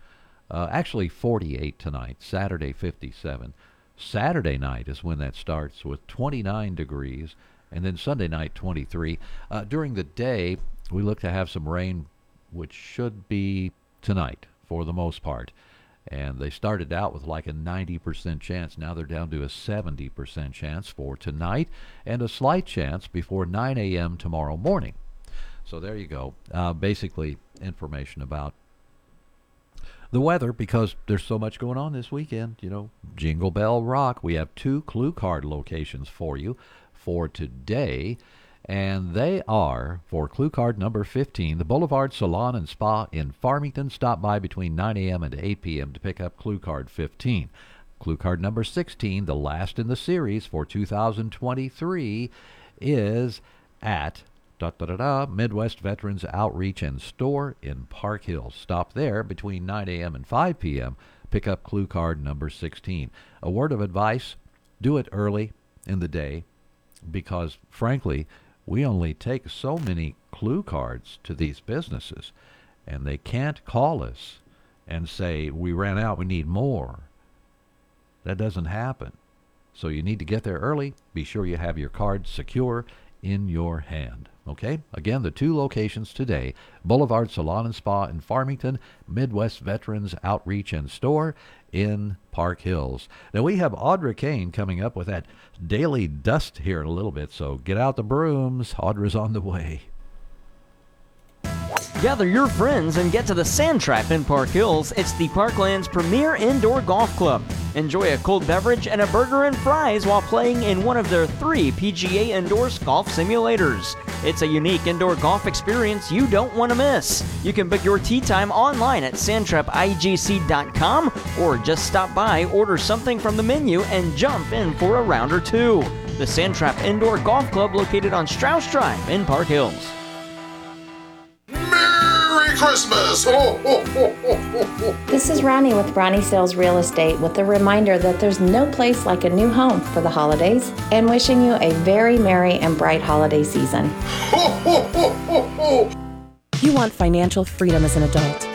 Uh, actually, 48 tonight, Saturday 57. Saturday night is when that starts with 29 degrees, and then Sunday night 23. Uh, during the day, we look to have some rain, which should be tonight for the most part. And they started out with like a 90% chance. Now they're down to a 70% chance for tonight, and a slight chance before 9 a.m. tomorrow morning. So there you go. Uh, basically, information about the weather because there's so much going on this weekend. You know, Jingle Bell Rock. We have two Clue Card locations for you for today, and they are for Clue Card number 15, the Boulevard Salon and Spa in Farmington. Stop by between 9 a.m. and 8 p.m. to pick up Clue Card 15. Clue Card number 16, the last in the series for 2023, is at da, da, da, da, Midwest Veterans Outreach and Store in Park Hills. Stop there between 9 a.m. and 5 p.m. Pick up clue card number 16. A word of advice do it early in the day because, frankly, we only take so many clue cards to these businesses, and they can't call us and say, We ran out, we need more. That doesn't happen. So you need to get there early. Be sure you have your card secure in your hand. Okay? Again, the two locations today Boulevard Salon and Spa in Farmington, Midwest Veterans Outreach and Store in Park Hills. Now, we have Audra Kane coming up with that daily dust here in a little bit, so get out the brooms. Audra's on the way. Gather your friends and get to the Sand Trap in Park Hills. It's the Parkland's premier indoor golf club. Enjoy a cold beverage and a burger and fries while playing in one of their three PGA Indoors golf simulators. It's a unique indoor golf experience you don't want to miss. You can book your tee time online at sandtrapigc.com or just stop by, order something from the menu, and jump in for a round or two. The Sand Trap Indoor Golf Club located on Strauss Drive in Park Hills. Merry Christmas! Ho, ho, ho, ho, ho, ho. This is Ronnie with Ronnie Sales Real Estate with a reminder that there's no place like a new home for the holidays and wishing you a very merry and bright holiday season. Ho, ho, ho, ho, ho. You want financial freedom as an adult.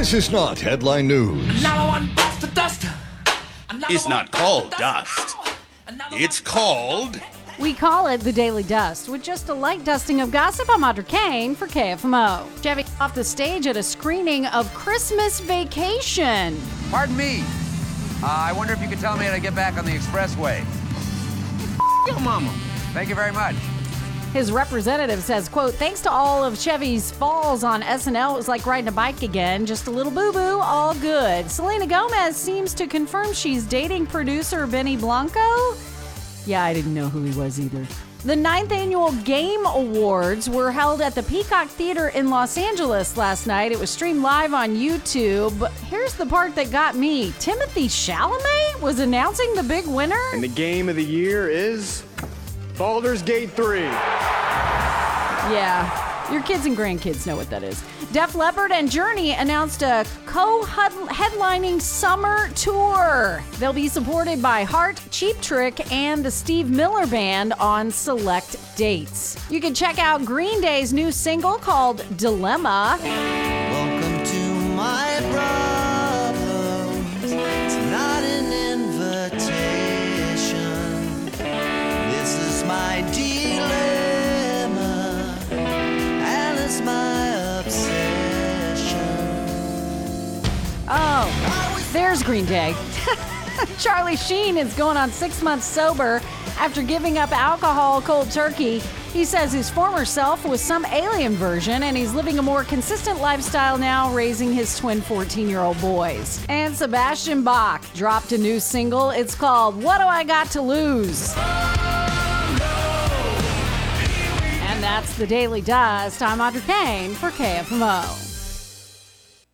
This is not headline news. It's not called dust. It's called. We call it the Daily Dust, with just a light dusting of gossip. I'm Audra Kane for KFMO. Chevy off the stage at a screening of Christmas Vacation. Pardon me. Uh, I wonder if you could tell me how to get back on the expressway. Yo, mama. Thank you very much. His representative says, quote, thanks to all of Chevy's falls on SNL, it was like riding a bike again. Just a little boo-boo, all good. Selena Gomez seems to confirm she's dating producer Benny Blanco. Yeah, I didn't know who he was either. The ninth annual Game Awards were held at the Peacock Theater in Los Angeles last night. It was streamed live on YouTube. Here's the part that got me Timothée Chalamet was announcing the big winner. And the game of the year is Baldur's Gate 3. Yeah, your kids and grandkids know what that is. Def Leppard and Journey announced a co headlining summer tour. They'll be supported by Heart, Cheap Trick, and the Steve Miller Band on select dates. You can check out Green Day's new single called Dilemma. There's Green Day. Charlie Sheen is going on six months sober after giving up alcohol cold turkey. He says his former self was some alien version and he's living a more consistent lifestyle now, raising his twin 14 year old boys. And Sebastian Bach dropped a new single. It's called What Do I Got to Lose? And that's the Daily Dust. I'm Audra Kane for KFMO.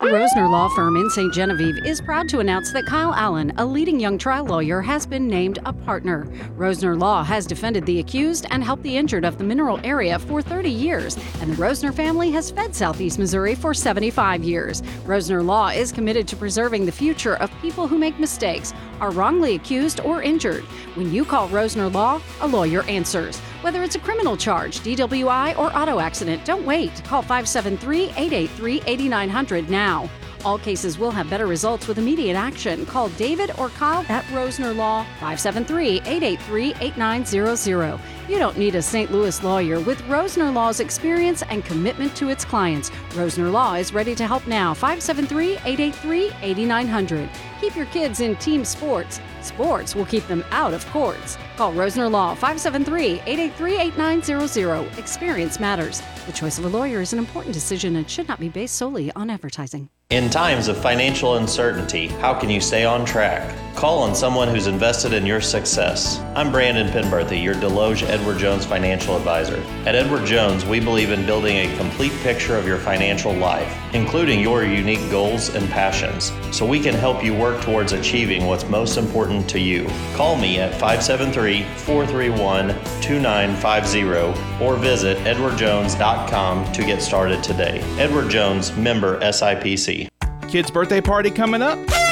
The Rosner Law Firm in St. Genevieve is proud to announce that Kyle Allen, a leading young trial lawyer, has been named a partner. Rosner Law has defended the accused and helped the injured of the mineral area for 30 years, and the Rosner family has fed Southeast Missouri for 75 years. Rosner Law is committed to preserving the future of people who make mistakes, are wrongly accused, or injured. When you call Rosner Law, a lawyer answers. Whether it's a criminal charge, DWI, or auto accident, don't wait. Call 573 883 8900 now. All cases will have better results with immediate action. Call David or Kyle at Rosner Law 573 883 8900. You don't need a St. Louis lawyer with Rosner Law's experience and commitment to its clients. Rosner Law is ready to help now 573 883 8900. Keep your kids in team sports. Sports will keep them out of courts. Call Rosner Law 573 883 8900. Experience matters. The choice of a lawyer is an important decision and should not be based solely on advertising. In times of financial uncertainty, how can you stay on track? Call on someone who's invested in your success. I'm Brandon Penberthy, your Desloge Edward Jones financial advisor. At Edward Jones, we believe in building a complete picture of your financial life, including your unique goals and passions, so we can help you work towards achieving what's most important to you. Call me at 573 431 2950 or visit edwardjones.com to get started today. Edward Jones, member SIPC. Kid's birthday party coming up?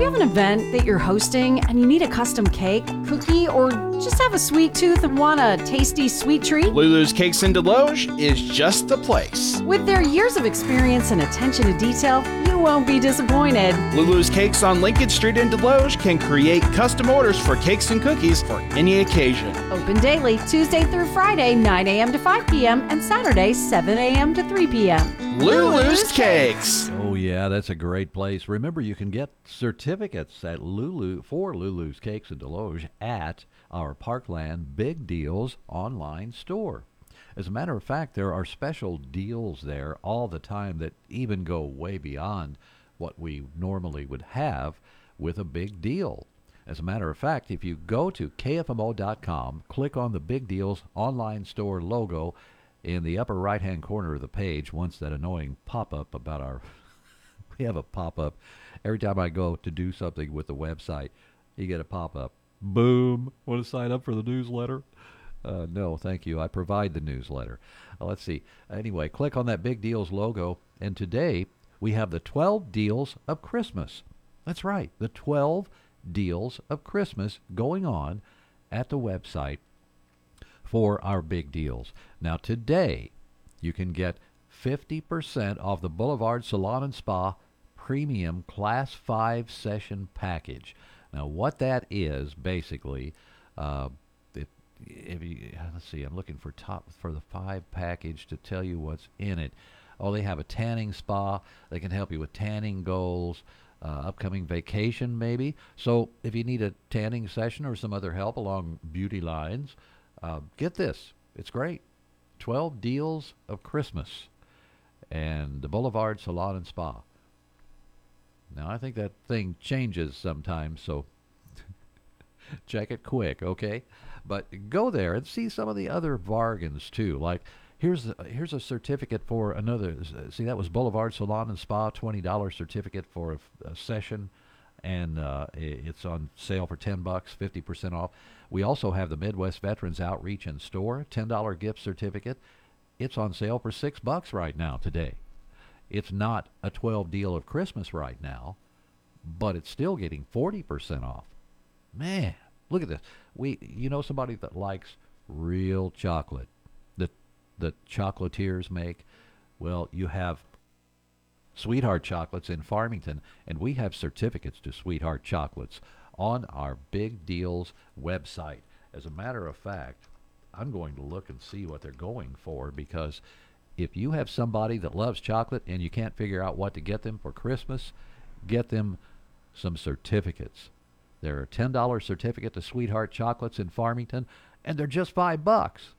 Do you have an event that you're hosting and you need a custom cake, cookie, or just have a sweet tooth and want a tasty sweet treat? Lulu's Cakes in Desloge is just the place. With their years of experience and attention to detail, you won't be disappointed. Lulu's Cakes on Lincoln Street in Desloge can create custom orders for cakes and cookies for any occasion. Open daily, Tuesday through Friday, 9 a.m. to 5 p.m., and Saturday, 7 a.m. to 3 p.m. Lulu's Cakes. Oh yeah, that's a great place. Remember, you can get certificates at Lulu for Lulu's Cakes in Desloge at our Parkland Big Deals online store. As a matter of fact, there are special deals there all the time that even go way beyond what we normally would have with a big deal. As a matter of fact, if you go to kfmo.com, click on the Big Deals online store logo in the upper right hand corner of the page, once that annoying pop up about our. we have a pop up every time I go to do something with the website. You get a pop up. Boom. Want to sign up for the newsletter? Uh, no, thank you. I provide the newsletter. Uh, let's see. Anyway, click on that Big Deals logo, and today we have the 12 deals of Christmas. That's right, the 12 deals of Christmas going on at the website for our big deals. Now, today you can get 50% off the Boulevard Salon and Spa Premium Class 5 Session Package. Now, what that is basically, uh, if, you, let's see, I'm looking for top for the five package to tell you what's in it. Oh, they have a tanning spa. They can help you with tanning goals, uh, upcoming vacation maybe. So if you need a tanning session or some other help along beauty lines, uh, get this. It's great. 12 deals of Christmas and the Boulevard Salon and Spa. Now, I think that thing changes sometimes, so check it quick, okay? But go there and see some of the other bargains too. Like here's a, here's a certificate for another. See that was Boulevard Salon and Spa, twenty dollars certificate for a, a session, and uh, it's on sale for ten bucks, fifty percent off. We also have the Midwest Veterans Outreach and Store, ten dollar gift certificate. It's on sale for six bucks right now today. It's not a twelve deal of Christmas right now, but it's still getting forty percent off. Man, look at this. We, you know, somebody that likes real chocolate that the chocolatiers make. Well, you have Sweetheart Chocolates in Farmington, and we have certificates to Sweetheart Chocolates on our Big Deals website. As a matter of fact, I'm going to look and see what they're going for because if you have somebody that loves chocolate and you can't figure out what to get them for Christmas, get them some certificates. There are $10 certificate to Sweetheart Chocolates in Farmington, and they're just 5 bucks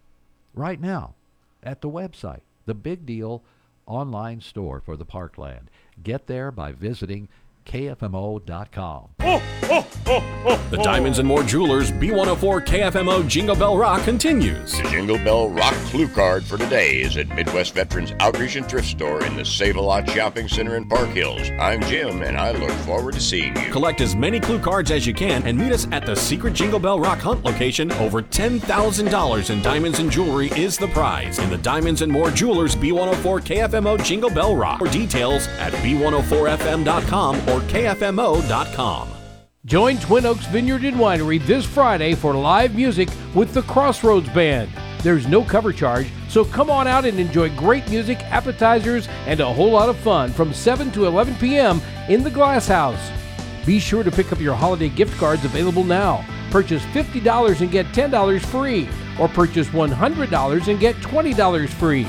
right now at the website. The Big Deal online store for the Parkland. Get there by visiting KFMO.com. The Diamonds and More Jewelers B104 KFMO Jingle Bell Rock continues. The Jingle Bell Rock Clue Card for today is at Midwest Veterans Outreach and Thrift Store in the Save a Lot Shopping Center in Park Hills. I'm Jim, and I look forward to seeing you. Collect as many clue cards as you can and meet us at the secret Jingle Bell Rock Hunt location. Over $10,000 in diamonds and jewelry is the prize in the Diamonds and More Jewelers B104 KFMO Jingle Bell Rock. For details at b104fm.com or kfmo.com. Join Twin Oaks Vineyard and Winery this Friday for live music with the Crossroads Band. There's no cover charge, so come on out and enjoy great music, appetizers, and a whole lot of fun from 7 to 11 p.m. in the Glass House. Be sure to pick up your holiday gift cards available now. Purchase $50 and get $10 free, or purchase $100 and get $20 free.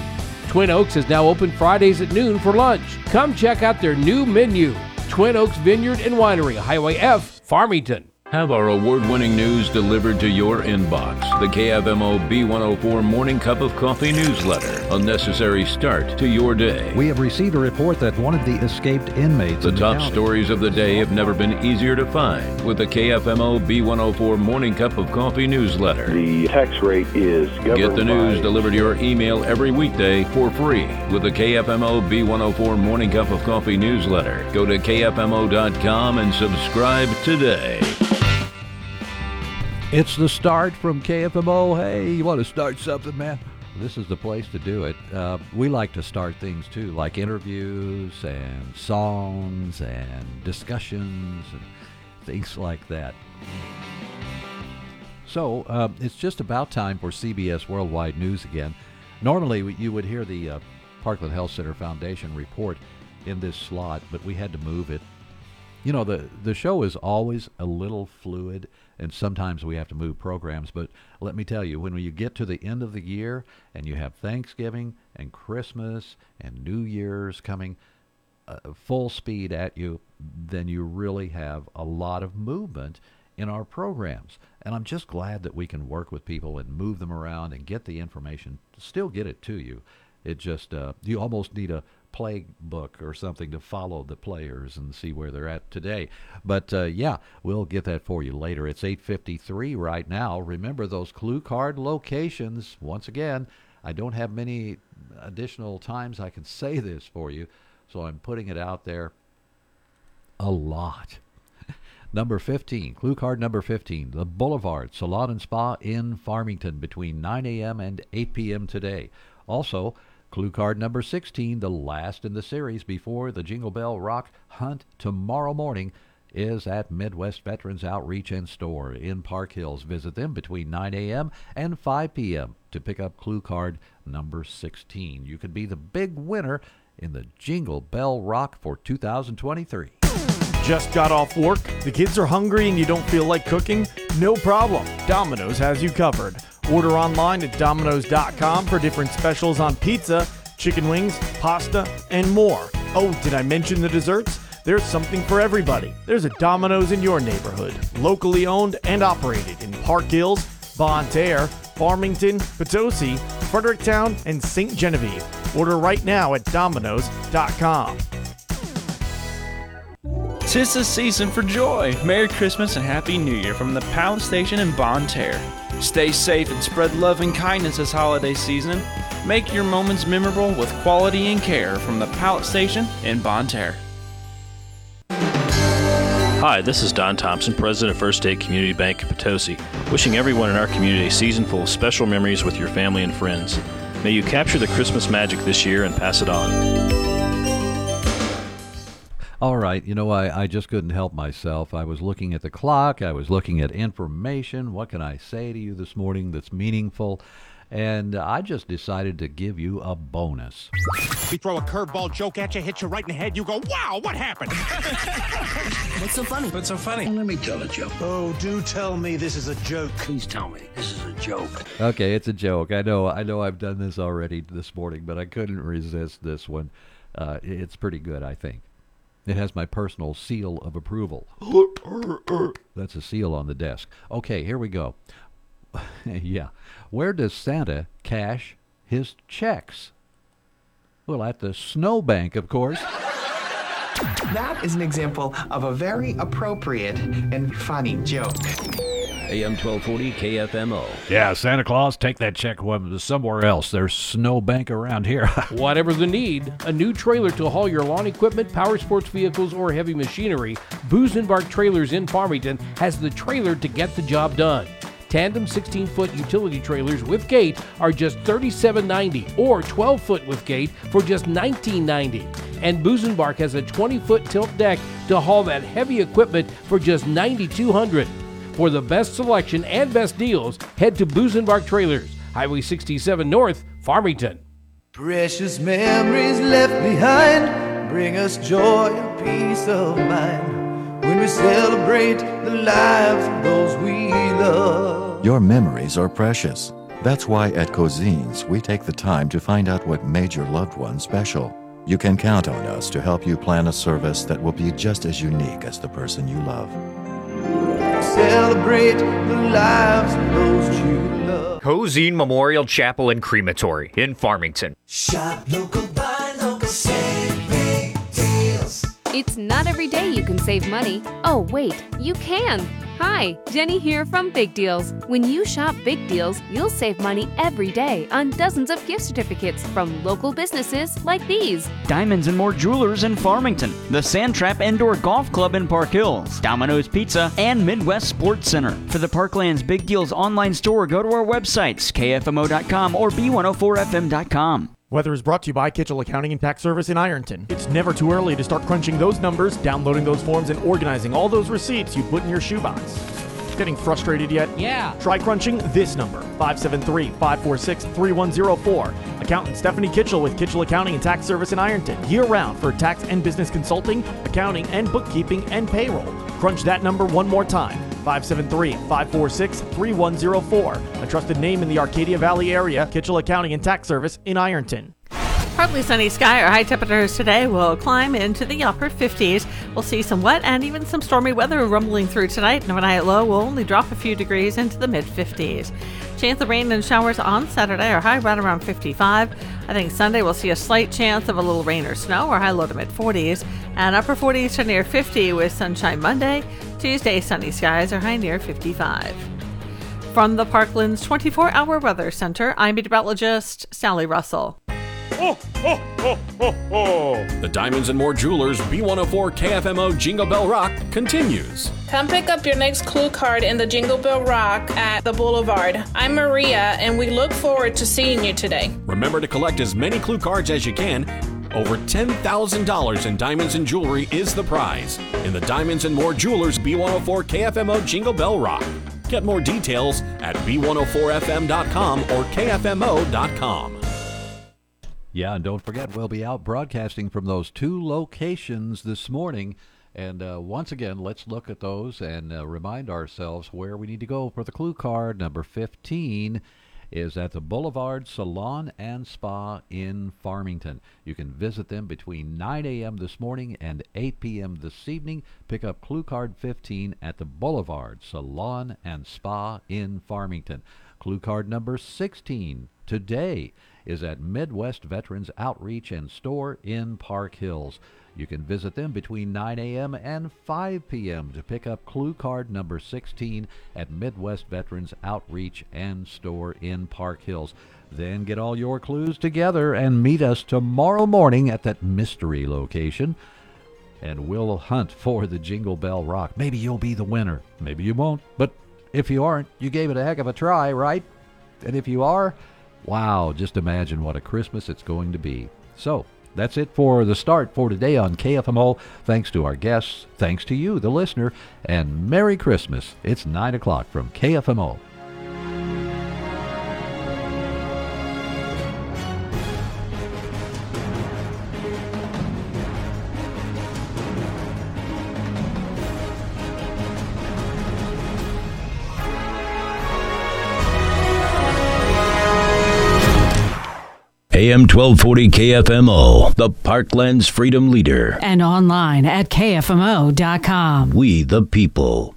Twin Oaks is now open Fridays at noon for lunch. Come check out their new menu. Twin Oaks Vineyard and Winery, Highway F, Farmington. Have our award winning news delivered to your inbox. The KFMO B104 Morning Cup of Coffee newsletter. A necessary start to your day. We have received a report that one of the escaped inmates. The in top the stories of the day have never been easier to find with the KFMO B104 Morning Cup of Coffee newsletter. The tax rate is governed Get the news by- delivered to your email every weekday for free with the KFMO B104 Morning Cup of Coffee newsletter. Go to KFMO.com and subscribe today. It's the start from KFMO. Hey, you want to start something, man? This is the place to do it. Uh, we like to start things too, like interviews and songs and discussions and things like that. So uh, it's just about time for CBS Worldwide News again. Normally, you would hear the uh, Parkland Health Center Foundation report in this slot, but we had to move it you know the the show is always a little fluid and sometimes we have to move programs but let me tell you when you get to the end of the year and you have Thanksgiving and Christmas and New Year's coming uh, full speed at you then you really have a lot of movement in our programs. And I'm just glad that we can work with people and move them around and get the information still get it to you. It just uh, you almost need a playbook or something to follow the players and see where they're at today. But uh, yeah, we'll get that for you later. It's 8:53 right now. Remember those clue card locations. Once again, I don't have many additional times I can say this for you, so I'm putting it out there a lot. Number 15, clue card number 15, the Boulevard Salon and Spa in Farmington between 9 a.m. and 8 p.m. today. Also, clue card number 16, the last in the series before the Jingle Bell Rock Hunt tomorrow morning, is at Midwest Veterans Outreach and Store in Park Hills. Visit them between 9 a.m. and 5 p.m. to pick up clue card number 16. You could be the big winner in the Jingle Bell Rock for 2023. Just got off work? The kids are hungry and you don't feel like cooking? No problem. Domino's has you covered. Order online at domino's.com for different specials on pizza, chicken wings, pasta, and more. Oh, did I mention the desserts? There's something for everybody. There's a Domino's in your neighborhood, locally owned and operated in Park Hills, Bonne Terre, Farmington, Potosi, Fredericktown, and St. Genevieve. Order right now at domino's.com. Tis the season for joy. Merry Christmas and Happy New Year from the Pallet Station in Bonne Terre. Stay safe and spread love and kindness this holiday season. Make your moments memorable with quality and care from the Pallet Station in Bonne Terre. Hi, this is Don Thompson, President of First State Community Bank in Potosi, wishing everyone in our community a season full of special memories with your family and friends. May you capture the Christmas magic this year and pass it on. All right, you know, I, I just couldn't help myself. I was looking at the clock, I was looking at information. What can I say to you this morning that's meaningful? And I just decided to give you a bonus. We throw a curveball joke at you, hit you right in the head. You go, wow, what happened? What's so funny? What's so funny? Let me tell a joke. Oh, do tell me this is a joke. Please tell me this is a joke. Okay, it's a joke. I know, I know, I've done this already this morning, but I couldn't resist this one. Uh, it's pretty good, I think. It has my personal seal of approval. That's a seal on the desk. Okay, here we go. yeah. Where does Santa cash his checks? Well, at the snowbank, of course. That is an example of a very appropriate and funny joke. AM 1240 KFMO. Yeah, Santa Claus, take that check somewhere else. There's snowbank around here. Whatever the need, a new trailer to haul your lawn equipment, power sports vehicles, or heavy machinery, Booze and Bark Trailers in Farmington has the trailer to get the job done. Tandem 16 foot utility trailers with gate are just $37.90 or 12 foot with gate for just $19.90. And Booze and Bark has a 20 foot tilt deck to haul that heavy equipment for just $9,200. For the best selection and best deals, head to Booze Trailers, Highway 67 North, Farmington. Precious memories left behind bring us joy and peace of mind when we celebrate the lives of those we love. Your memories are precious. That's why at Cozean's we take the time to find out what made your loved one special. You can count on us to help you plan a service that will be just as unique as the person you love. Celebrate the lives of those you love. Cozean Memorial Chapel and Crematory in Farmington. Shop local, buy It's not every day you can save money. Oh, wait, you can. Hi, Jenny here from Big Deals. When you shop Big Deals, you'll save money every day on dozens of gift certificates from local businesses like these. Diamonds and More Jewelers in Farmington, the Sandtrap Indoor Golf Club in Park Hills, Domino's Pizza, and Midwest Sports Center. For the Parklands Big Deals online store, go to our websites, kfmo.com or b104fm.com. Weather is brought to you by Kitchell Accounting and Tax Service in Ironton. It's never too early to start crunching those numbers, downloading those forms, and organizing all those receipts you put in your shoebox. Getting frustrated yet? Yeah. Try crunching this number 573 546 3104. Accountant Stephanie Kitchell with Kitchell Accounting and Tax Service in Ironton. Year round for tax and business consulting, accounting, and bookkeeping and payroll. Crunch that number one more time 573 546 3104. A trusted name in the Arcadia Valley area, Kitchell Accounting and Tax Service in Ironton. Partly sunny sky. Our high temperatures today will climb into the upper 50s. We'll see some wet and even some stormy weather rumbling through tonight. And overnight low will only drop a few degrees into the mid 50s. Chance of rain and showers on Saturday. Our high right around 55. I think Sunday we'll see a slight chance of a little rain or snow. Our high low to mid 40s. And upper 40s to near 50 with sunshine Monday. Tuesday sunny skies. Our high near 55. From the Parklands 24 hour weather center, I'm meteorologist Sally Russell. The Diamonds and More Jewelers B104 KFMO Jingle Bell Rock continues. Come pick up your next clue card in the Jingle Bell Rock at the Boulevard. I'm Maria, and we look forward to seeing you today. Remember to collect as many clue cards as you can. Over $10,000 in diamonds and jewelry is the prize in the Diamonds and More Jewelers B104 KFMO Jingle Bell Rock. Get more details at b104fm.com or kfmo.com. Yeah, and don't forget, we'll be out broadcasting from those two locations this morning. And uh, once again, let's look at those and uh, remind ourselves where we need to go for the clue card. Number 15 is at the Boulevard Salon and Spa in Farmington. You can visit them between 9 a.m. this morning and 8 p.m. this evening. Pick up clue card 15 at the Boulevard Salon and Spa in Farmington. Clue card number 16 today is at Midwest Veterans Outreach and Store in Park Hills. You can visit them between 9 a.m. and 5 p.m. to pick up clue card number 16 at Midwest Veterans Outreach and Store in Park Hills. Then get all your clues together and meet us tomorrow morning at that mystery location. And we'll hunt for the Jingle Bell Rock. Maybe you'll be the winner. Maybe you won't. But if you aren't, you gave it a heck of a try, right? And if you are, wow, just imagine what a Christmas it's going to be. So, that's it for the start for today on KFMO. Thanks to our guests, thanks to you, the listener, and Merry Christmas. It's 9 o'clock from KFMO. AM 1240 KFMO, the Parkland's freedom leader. And online at KFMO.com. We the people.